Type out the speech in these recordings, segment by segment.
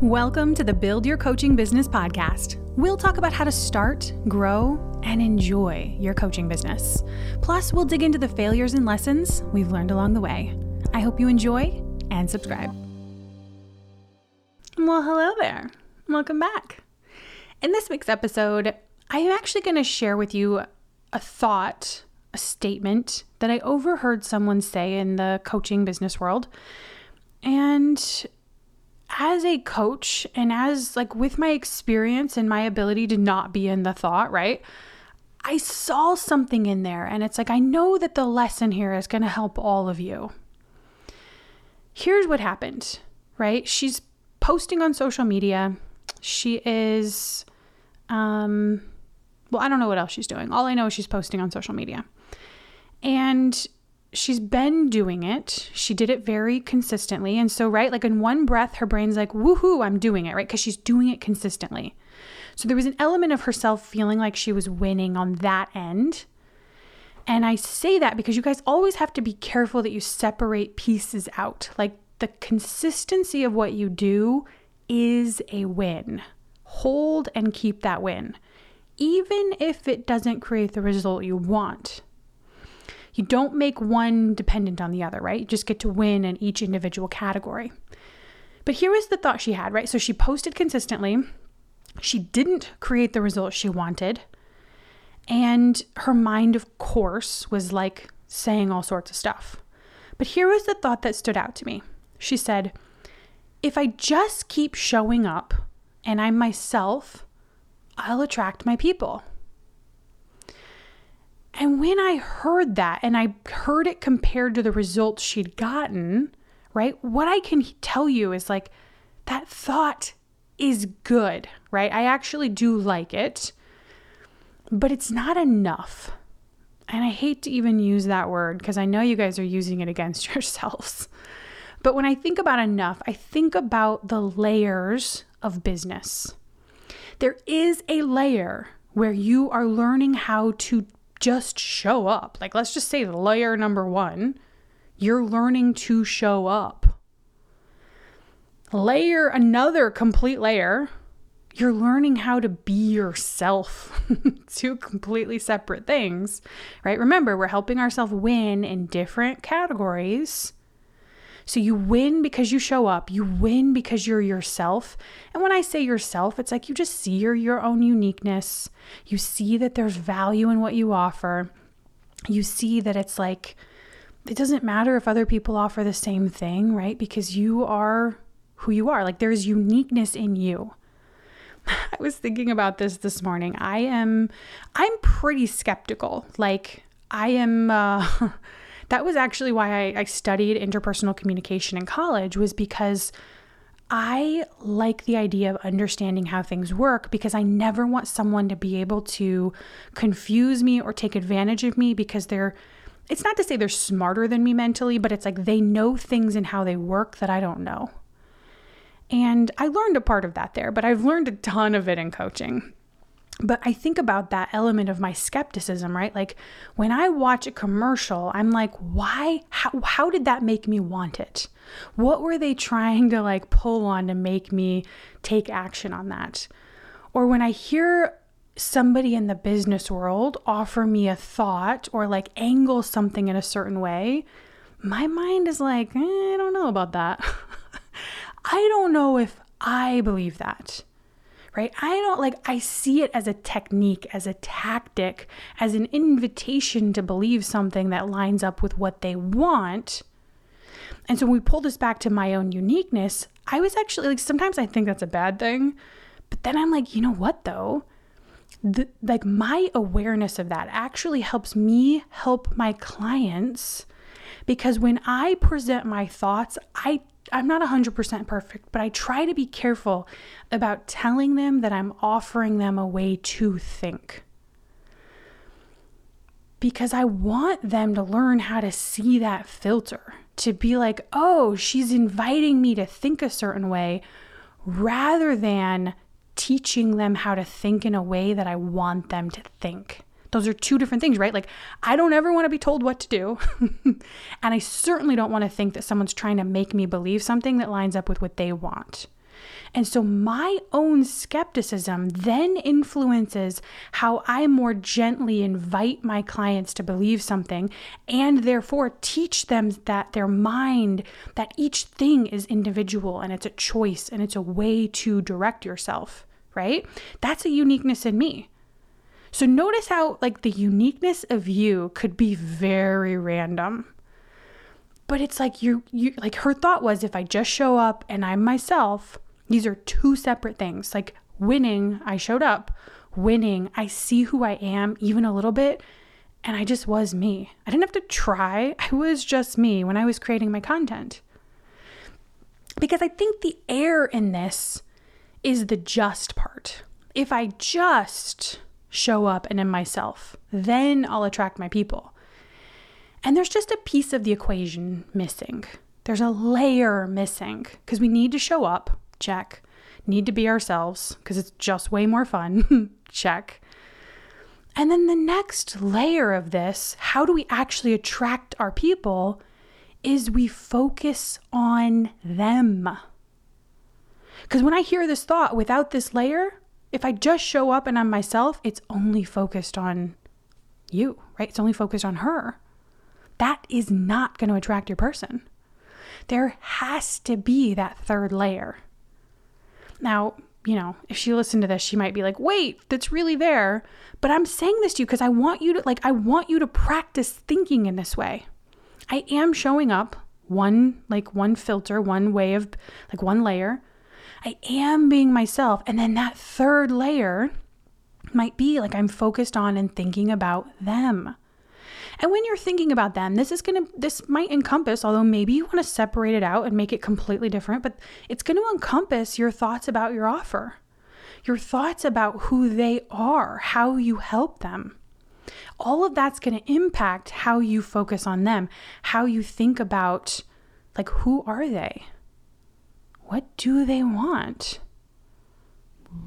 Welcome to the Build Your Coaching Business podcast. We'll talk about how to start, grow, and enjoy your coaching business. Plus, we'll dig into the failures and lessons we've learned along the way. I hope you enjoy and subscribe. Well, hello there. Welcome back. In this week's episode, I am actually going to share with you a thought, a statement that I overheard someone say in the coaching business world. And as a coach and as like with my experience and my ability to not be in the thought, right? I saw something in there and it's like I know that the lesson here is going to help all of you. Here's what happened, right? She's posting on social media. She is um well, I don't know what else she's doing. All I know is she's posting on social media. And she's been doing it. She did it very consistently. And so, right, like in one breath, her brain's like, woohoo, I'm doing it, right? Because she's doing it consistently. So there was an element of herself feeling like she was winning on that end. And I say that because you guys always have to be careful that you separate pieces out. Like the consistency of what you do is a win. Hold and keep that win, even if it doesn't create the result you want. You don't make one dependent on the other, right? You just get to win in each individual category. But here was the thought she had, right? So she posted consistently. She didn't create the results she wanted. And her mind, of course, was like saying all sorts of stuff. But here was the thought that stood out to me. She said, If I just keep showing up and I'm myself, I'll attract my people. And when I heard that and I heard it compared to the results she'd gotten, right? What I can tell you is like that thought is good, right? I actually do like it, but it's not enough. And I hate to even use that word because I know you guys are using it against yourselves. But when I think about enough, I think about the layers of business. There is a layer where you are learning how to just show up. Like, let's just say layer number one, you're learning to show up. Layer, another complete layer, you're learning how to be yourself. Two completely separate things, right? Remember, we're helping ourselves win in different categories so you win because you show up, you win because you're yourself. And when I say yourself, it's like you just see your, your own uniqueness. You see that there's value in what you offer. You see that it's like, it doesn't matter if other people offer the same thing, right? Because you are who you are. Like there's uniqueness in you. I was thinking about this this morning. I am I'm pretty skeptical. Like I am uh that was actually why I, I studied interpersonal communication in college was because I like the idea of understanding how things work because I never want someone to be able to confuse me or take advantage of me because they're it's not to say they're smarter than me mentally, but it's like they know things and how they work that I don't know. And I learned a part of that there, but I've learned a ton of it in coaching. But I think about that element of my skepticism, right? Like when I watch a commercial, I'm like, why? How, how did that make me want it? What were they trying to like pull on to make me take action on that? Or when I hear somebody in the business world offer me a thought or like angle something in a certain way, my mind is like, eh, I don't know about that. I don't know if I believe that right? I don't like, I see it as a technique, as a tactic, as an invitation to believe something that lines up with what they want. And so when we pull this back to my own uniqueness, I was actually like, sometimes I think that's a bad thing. But then I'm like, you know what though? The, like my awareness of that actually helps me help my clients because when I present my thoughts, I I'm not 100% perfect, but I try to be careful about telling them that I'm offering them a way to think. Because I want them to learn how to see that filter, to be like, oh, she's inviting me to think a certain way rather than teaching them how to think in a way that I want them to think. Those are two different things, right? Like, I don't ever want to be told what to do. and I certainly don't want to think that someone's trying to make me believe something that lines up with what they want. And so my own skepticism then influences how I more gently invite my clients to believe something and therefore teach them that their mind, that each thing is individual and it's a choice and it's a way to direct yourself, right? That's a uniqueness in me. So notice how, like, the uniqueness of you could be very random but it's like you you like her thought was if I just show up and I'm myself, these are two separate things. Like winning, I showed up. Winning, I see who I am even a little bit. And I just was me. I didn't have to try. I was just me when I was creating my content. Because I think the air in this is the just part. If I just show up and in myself, then I'll attract my people. And there's just a piece of the equation missing. There's a layer missing because we need to show up, check. Need to be ourselves because it's just way more fun, check. And then the next layer of this, how do we actually attract our people, is we focus on them. Because when I hear this thought without this layer, if I just show up and I'm myself, it's only focused on you, right? It's only focused on her that is not going to attract your person. There has to be that third layer. Now, you know, if she listened to this, she might be like, wait, that's really there. But I'm saying this to you because I want you to, like, I want you to practice thinking in this way. I am showing up one, like, one filter, one way of, like, one layer. I am being myself. And then that third layer might be like I'm focused on and thinking about them. And when you're thinking about them, this is going to, this might encompass, although maybe you want to separate it out and make it completely different, but it's going to encompass your thoughts about your offer, your thoughts about who they are, how you help them. All of that's going to impact how you focus on them, how you think about, like, who are they? What do they want?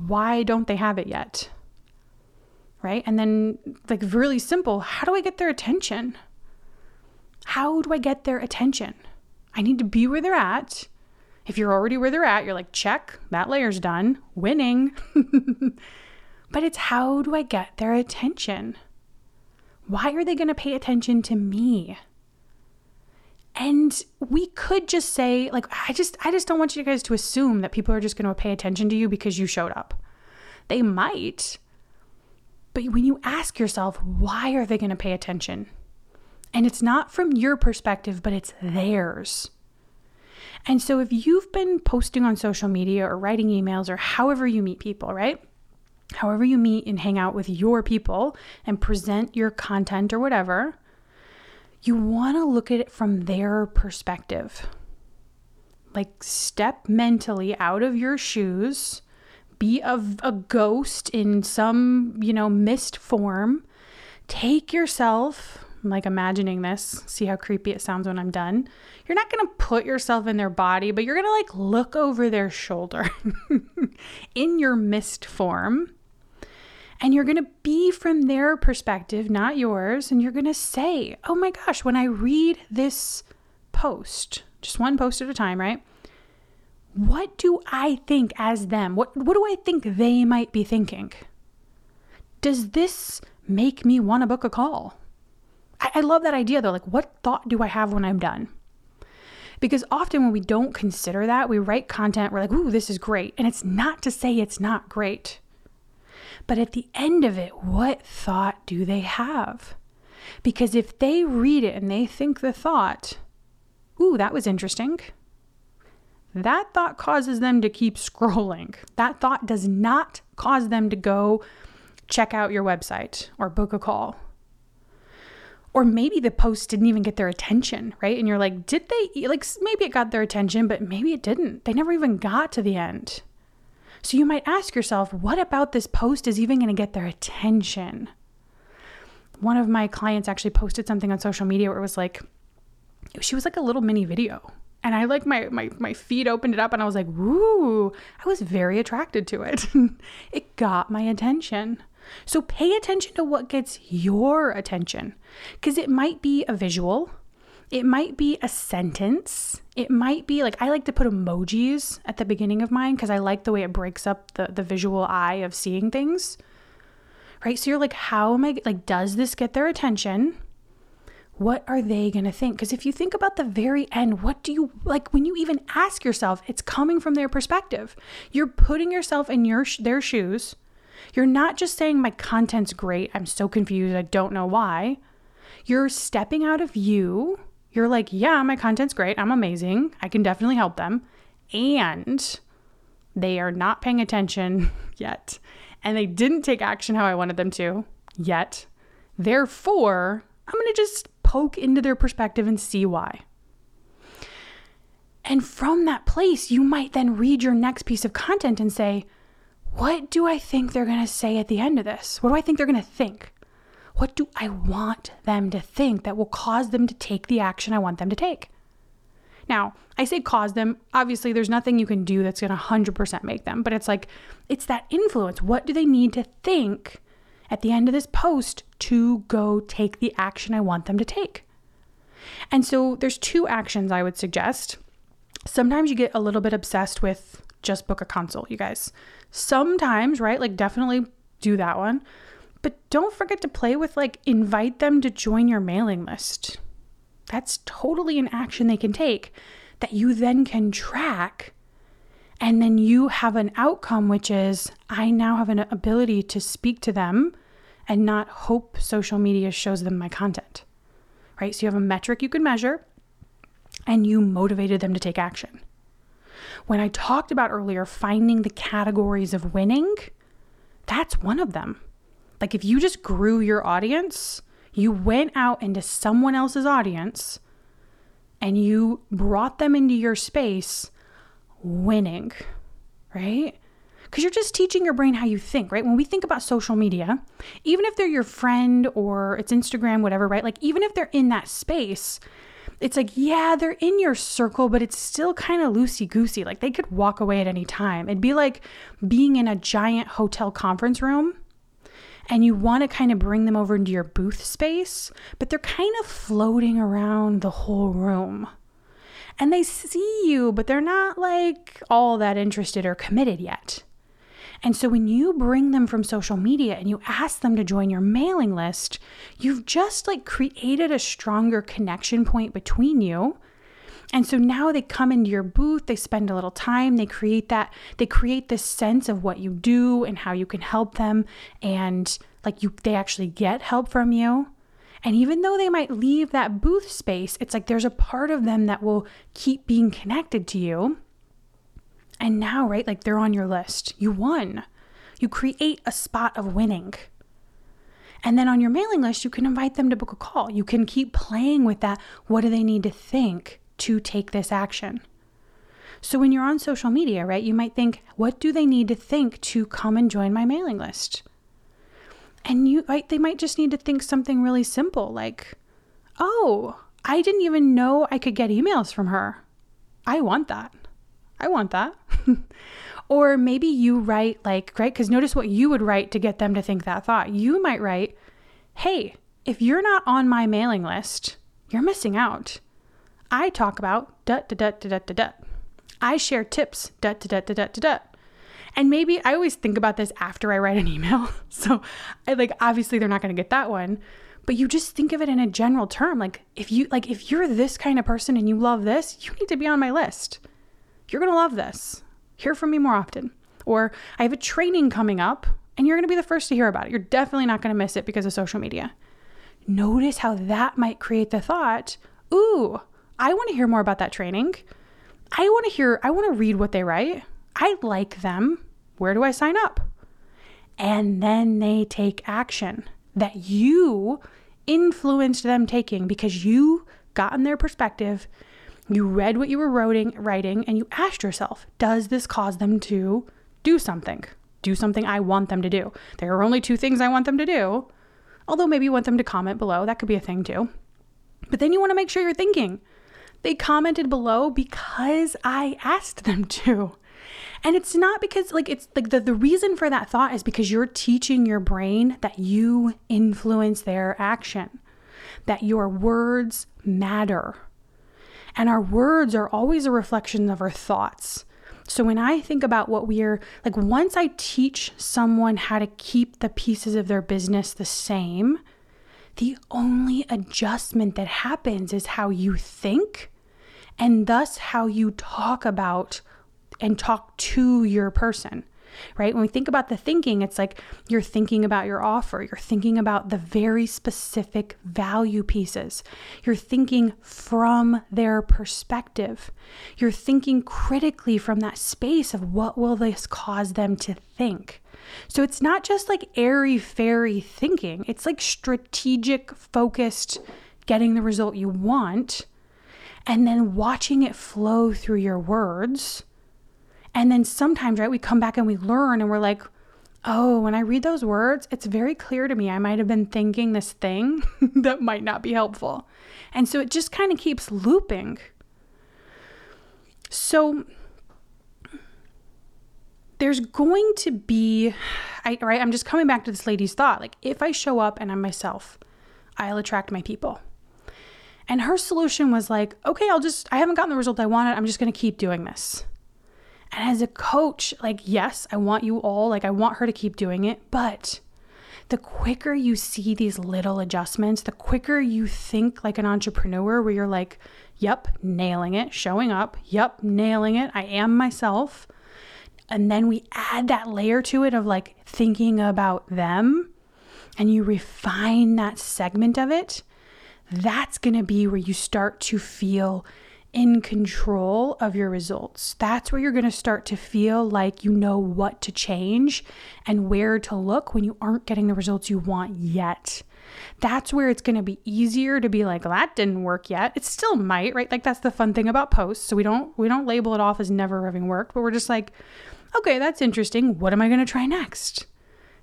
Why don't they have it yet? right? And then, like, really simple how do I get their attention? How do I get their attention? I need to be where they're at. If you're already where they're at, you're like, check, that layer's done, winning. but it's how do I get their attention? Why are they going to pay attention to me? And we could just say, like, I just, I just don't want you guys to assume that people are just going to pay attention to you because you showed up. They might, but when you ask yourself, why are they going to pay attention? And it's not from your perspective, but it's theirs. And so if you've been posting on social media or writing emails or however you meet people, right? However you meet and hang out with your people and present your content or whatever, you want to look at it from their perspective. Like step mentally out of your shoes be a, a ghost in some, you know, mist form. Take yourself, I'm like imagining this, see how creepy it sounds when I'm done. You're not going to put yourself in their body, but you're going to like look over their shoulder in your mist form. And you're going to be from their perspective, not yours. And you're going to say, oh my gosh, when I read this post, just one post at a time, right? what do I think as them? What, what do I think they might be thinking? Does this make me want to book a call? I, I love that idea though. Like, what thought do I have when I'm done? Because often when we don't consider that, we write content, we're like, ooh, this is great. And it's not to say it's not great. But at the end of it, what thought do they have? Because if they read it and they think the thought, ooh, that was interesting, that thought causes them to keep scrolling. That thought does not cause them to go check out your website or book a call. Or maybe the post didn't even get their attention, right? And you're like, did they, like, maybe it got their attention, but maybe it didn't. They never even got to the end. So you might ask yourself, what about this post is even going to get their attention? One of my clients actually posted something on social media where it was like, she was like a little mini video and I like my my my feet opened it up and I was like, "Woo!" I was very attracted to it. it got my attention. So pay attention to what gets your attention cuz it might be a visual. It might be a sentence. It might be like I like to put emojis at the beginning of mine because I like the way it breaks up the, the visual eye of seeing things. Right? So you're like, how am I like, does this get their attention? What are they going to think? Because if you think about the very end, what do you like when you even ask yourself, it's coming from their perspective. You're putting yourself in your their shoes. You're not just saying my content's great, I'm so confused, I don't know why. You're stepping out of you. You're like, yeah, my content's great, I'm amazing, I can definitely help them. And they are not paying attention yet. And they didn't take action how I wanted them to yet. Therefore, I'm going to just poke into their perspective and see why. And from that place, you might then read your next piece of content and say, What do I think they're going to say at the end of this? What do I think they're going to think? What do I want them to think that will cause them to take the action I want them to take? Now, I say cause them. Obviously, there's nothing you can do that's going to 100% make them, but it's like, it's that influence. What do they need to think at the end of this post to go take the action I want them to take. And so there's two actions I would suggest. Sometimes you get a little bit obsessed with just book a consult, you guys. Sometimes, right? Like definitely do that one. But don't forget to play with like invite them to join your mailing list. That's totally an action they can take that you then can track and then you have an outcome, which is I now have an ability to speak to them and not hope social media shows them my content, right? So you have a metric you can measure and you motivated them to take action. When I talked about earlier finding the categories of winning, that's one of them. Like if you just grew your audience, you went out into someone else's audience and you brought them into your space winning, right? Because you're just teaching your brain how you think, right? When we think about social media, even if they're your friend or it's Instagram, whatever, right? Like, even if they're in that space, it's like, yeah, they're in your circle, but it's still kind of loosey goosey. Like, they could walk away at any time. It'd be like being in a giant hotel conference room and you want to kind of bring them over into your booth space, but they're kind of floating around the whole room and they see you, but they're not like all that interested or committed yet. And so when you bring them from social media and you ask them to join your mailing list, you've just like created a stronger connection point between you. And so now they come into your booth, they spend a little time, they create that, they create this sense of what you do and how you can help them. And like you, they actually get help from you. And even though they might leave that booth space, it's like there's a part of them that will keep being connected to you. And now, right, like they're on your list. You won. You create a spot of winning. And then on your mailing list, you can invite them to book a call. You can keep playing with that. What do they need to think to take this action? So when you're on social media, right, you might think, what do they need to think to come and join my mailing list? And you like they might just need to think something really simple like, "Oh, I didn't even know I could get emails from her. I want that. I want that." or maybe you write like, right? Cuz notice what you would write to get them to think that thought. You might write, "Hey, if you're not on my mailing list, you're missing out. I talk about dut dut dut dut dut dut. I share tips dut dut dut dut dut dut. And maybe I always think about this after I write an email. So I like obviously they're not going to get that one. But you just think of it in a general term. Like if you like if you're this kind of person and you love this, you need to be on my list. You're going to love this. Hear from me more often. Or I have a training coming up and you're going to be the first to hear about it. You're definitely not going to miss it because of social media. Notice how that might create the thought, "Ooh, I want to hear more about that training. I want to hear I want to read what they write. I like them. Where do I sign up? And then they take action that you influenced them taking because you got in their perspective, you read what you were writing, writing, and you asked yourself, does this cause them to do something? Do something I want them to do. There are only two things I want them to do. Although maybe you want them to comment below, that could be a thing too. But then you want to make sure you're thinking. They commented below because I asked them to. And it's not because, like, it's like the, the reason for that thought is because you're teaching your brain that you influence their action. that your words matter. And our words are always a reflection of our thoughts. So when I think about what we're like, once I teach someone how to keep the pieces of their business the same, the only adjustment that happens is how you think and thus how you talk about and talk to your person right? When we think about the thinking, it's like you're thinking about your offer, you're thinking about the very specific value pieces, you're thinking from their perspective, you're thinking critically from that space of what will this cause them to think. So it's not just like airy fairy thinking, it's like strategic, focused, getting the result you want, and then watching it flow through your words and then sometimes, right, we come back and we learn and we're like, oh, when I read those words, it's very clear to me I might have been thinking this thing that might not be helpful. And so it just kind of keeps looping. So there's going to be, I, right, I'm just coming back to this lady's thought. Like, if I show up and I'm myself, I'll attract my people. And her solution was like, okay, I'll just, I haven't gotten the result I wanted. I'm just going to keep doing this. And as a coach, like, yes, I want you all, like, I want her to keep doing it, but the quicker you see these little adjustments, the quicker you think like an entrepreneur, where you're like, yep, nailing it, showing up, yep, nailing it, I am myself. And then we add that layer to it of like thinking about them and you refine that segment of it. That's going to be where you start to feel in control of your results. That's where you're going to start to feel like you know what to change and where to look when you aren't getting the results you want yet. That's where it's going to be easier to be like, well, that didn't work yet. It still might, right? Like that's the fun thing about posts. So we don't we don't label it off as never having worked, but we're just like, okay, that's interesting. What am I going to try next?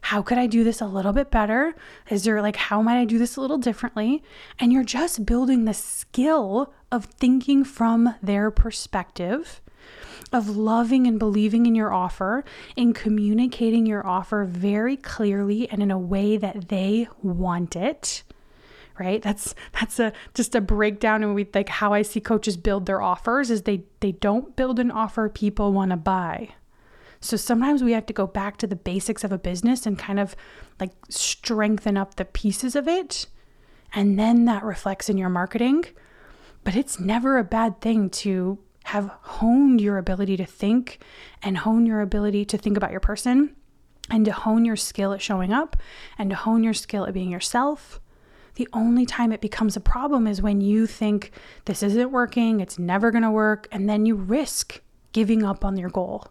How could I do this a little bit better? Is there like, how might I do this a little differently? And you're just building the skill of thinking from their perspective, of loving and believing in your offer, in communicating your offer very clearly and in a way that they want it right that's that's a just a breakdown and we like how i see coaches build their offers is they they don't build an offer people want to buy so sometimes we have to go back to the basics of a business and kind of like strengthen up the pieces of it. And then that reflects in your marketing. But it's never a bad thing to have honed your ability to think and hone your ability to think about your person and to hone your skill at showing up and to hone your skill at being yourself. The only time it becomes a problem is when you think this isn't working, it's never going to work, and then you risk giving up on your goal.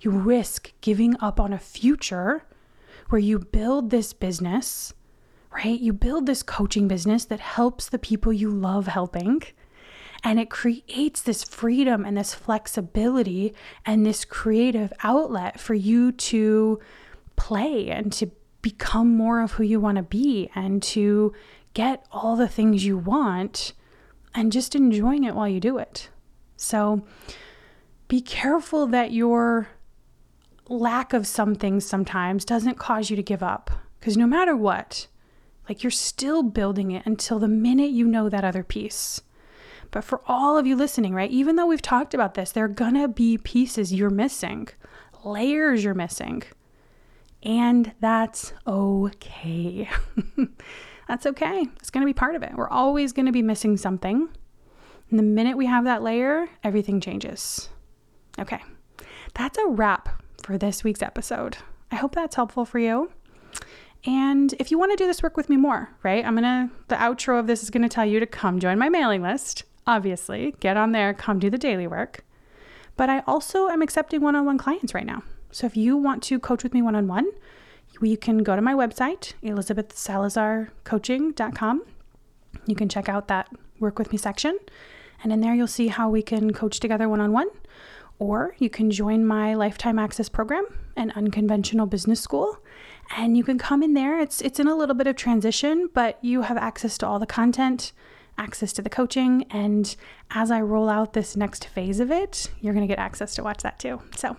You risk giving up on a future where you build this business, right? You build this coaching business that helps the people you love helping. And it creates this freedom and this flexibility and this creative outlet for you to play and to become more of who you want to be and to get all the things you want and just enjoying it while you do it. So be careful that your lack of some things sometimes doesn't cause you to give up. Because no matter what, like you're still building it until the minute you know that other piece. But for all of you listening, right, even though we've talked about this, there are gonna be pieces you're missing, layers you're missing. And that's okay. that's okay. It's gonna be part of it. We're always gonna be missing something. And the minute we have that layer, everything changes. Okay, that's a wrap for this week's episode. I hope that's helpful for you. And if you want to do this work with me more, right? I'm going to, the outro of this is going to tell you to come join my mailing list. Obviously, get on there, come do the daily work. But I also am accepting one on one clients right now. So if you want to coach with me one on one, you can go to my website, elizabethsalazarcoaching.com. You can check out that work with me section. And in there, you'll see how we can coach together one on one or you can join my lifetime access program an unconventional business school. And you can come in there. It's it's in a little bit of transition but you have access to all the content access to the coaching and as i roll out this next phase of it you're going to get access to watch that too. So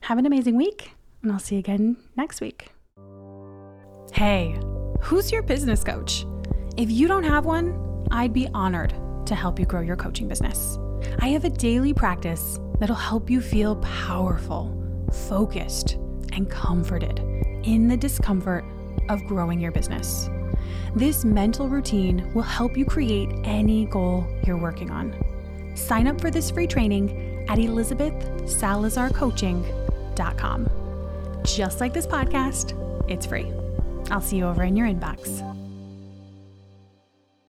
have an amazing week and i'll see you again next week. Hey who's your business coach? If you don't have one, I'd be honored to help you grow your coaching business. I have a daily practice that'll help you feel powerful, focused, and comforted in the discomfort of growing your business. This mental routine will help you create any goal you're working on. Sign up for this free training at elizabethsalazarcoaching.com. Just like this podcast, it's free. I'll see you over in your inbox.